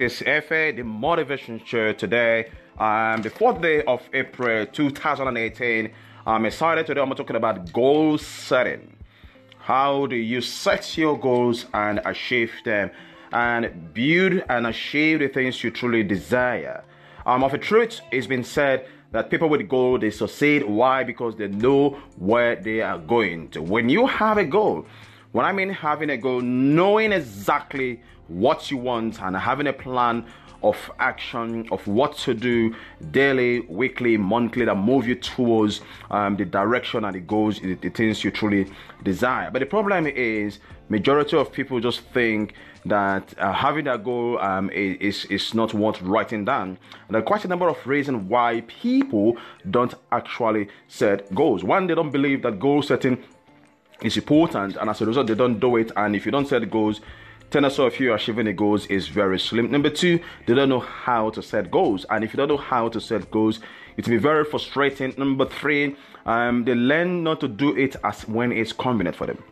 It's Efe, the Motivation Show today. Um, the fourth day of April 2018. I'm excited today. I'm talking about goal setting. How do you set your goals and achieve them and build and achieve the things you truly desire? Um, of a truth, it's been said that people with goal they succeed. Why? Because they know where they are going to. When you have a goal, when I mean having a goal, knowing exactly what you want and having a plan of action of what to do daily, weekly, monthly that move you towards um, the direction and the goals, the, the things you truly desire. But the problem is, majority of people just think that uh, having that goal um, is, is not worth writing down. And there are quite a number of reasons why people don't actually set goals. One, they don't believe that goal setting is important, and as a result, they don't do it. And if you don't set goals, tendency of you achieving the goals is very slim. Number two, they don't know how to set goals, and if you don't know how to set goals, it will be very frustrating. Number three, um, they learn not to do it as when it's convenient for them.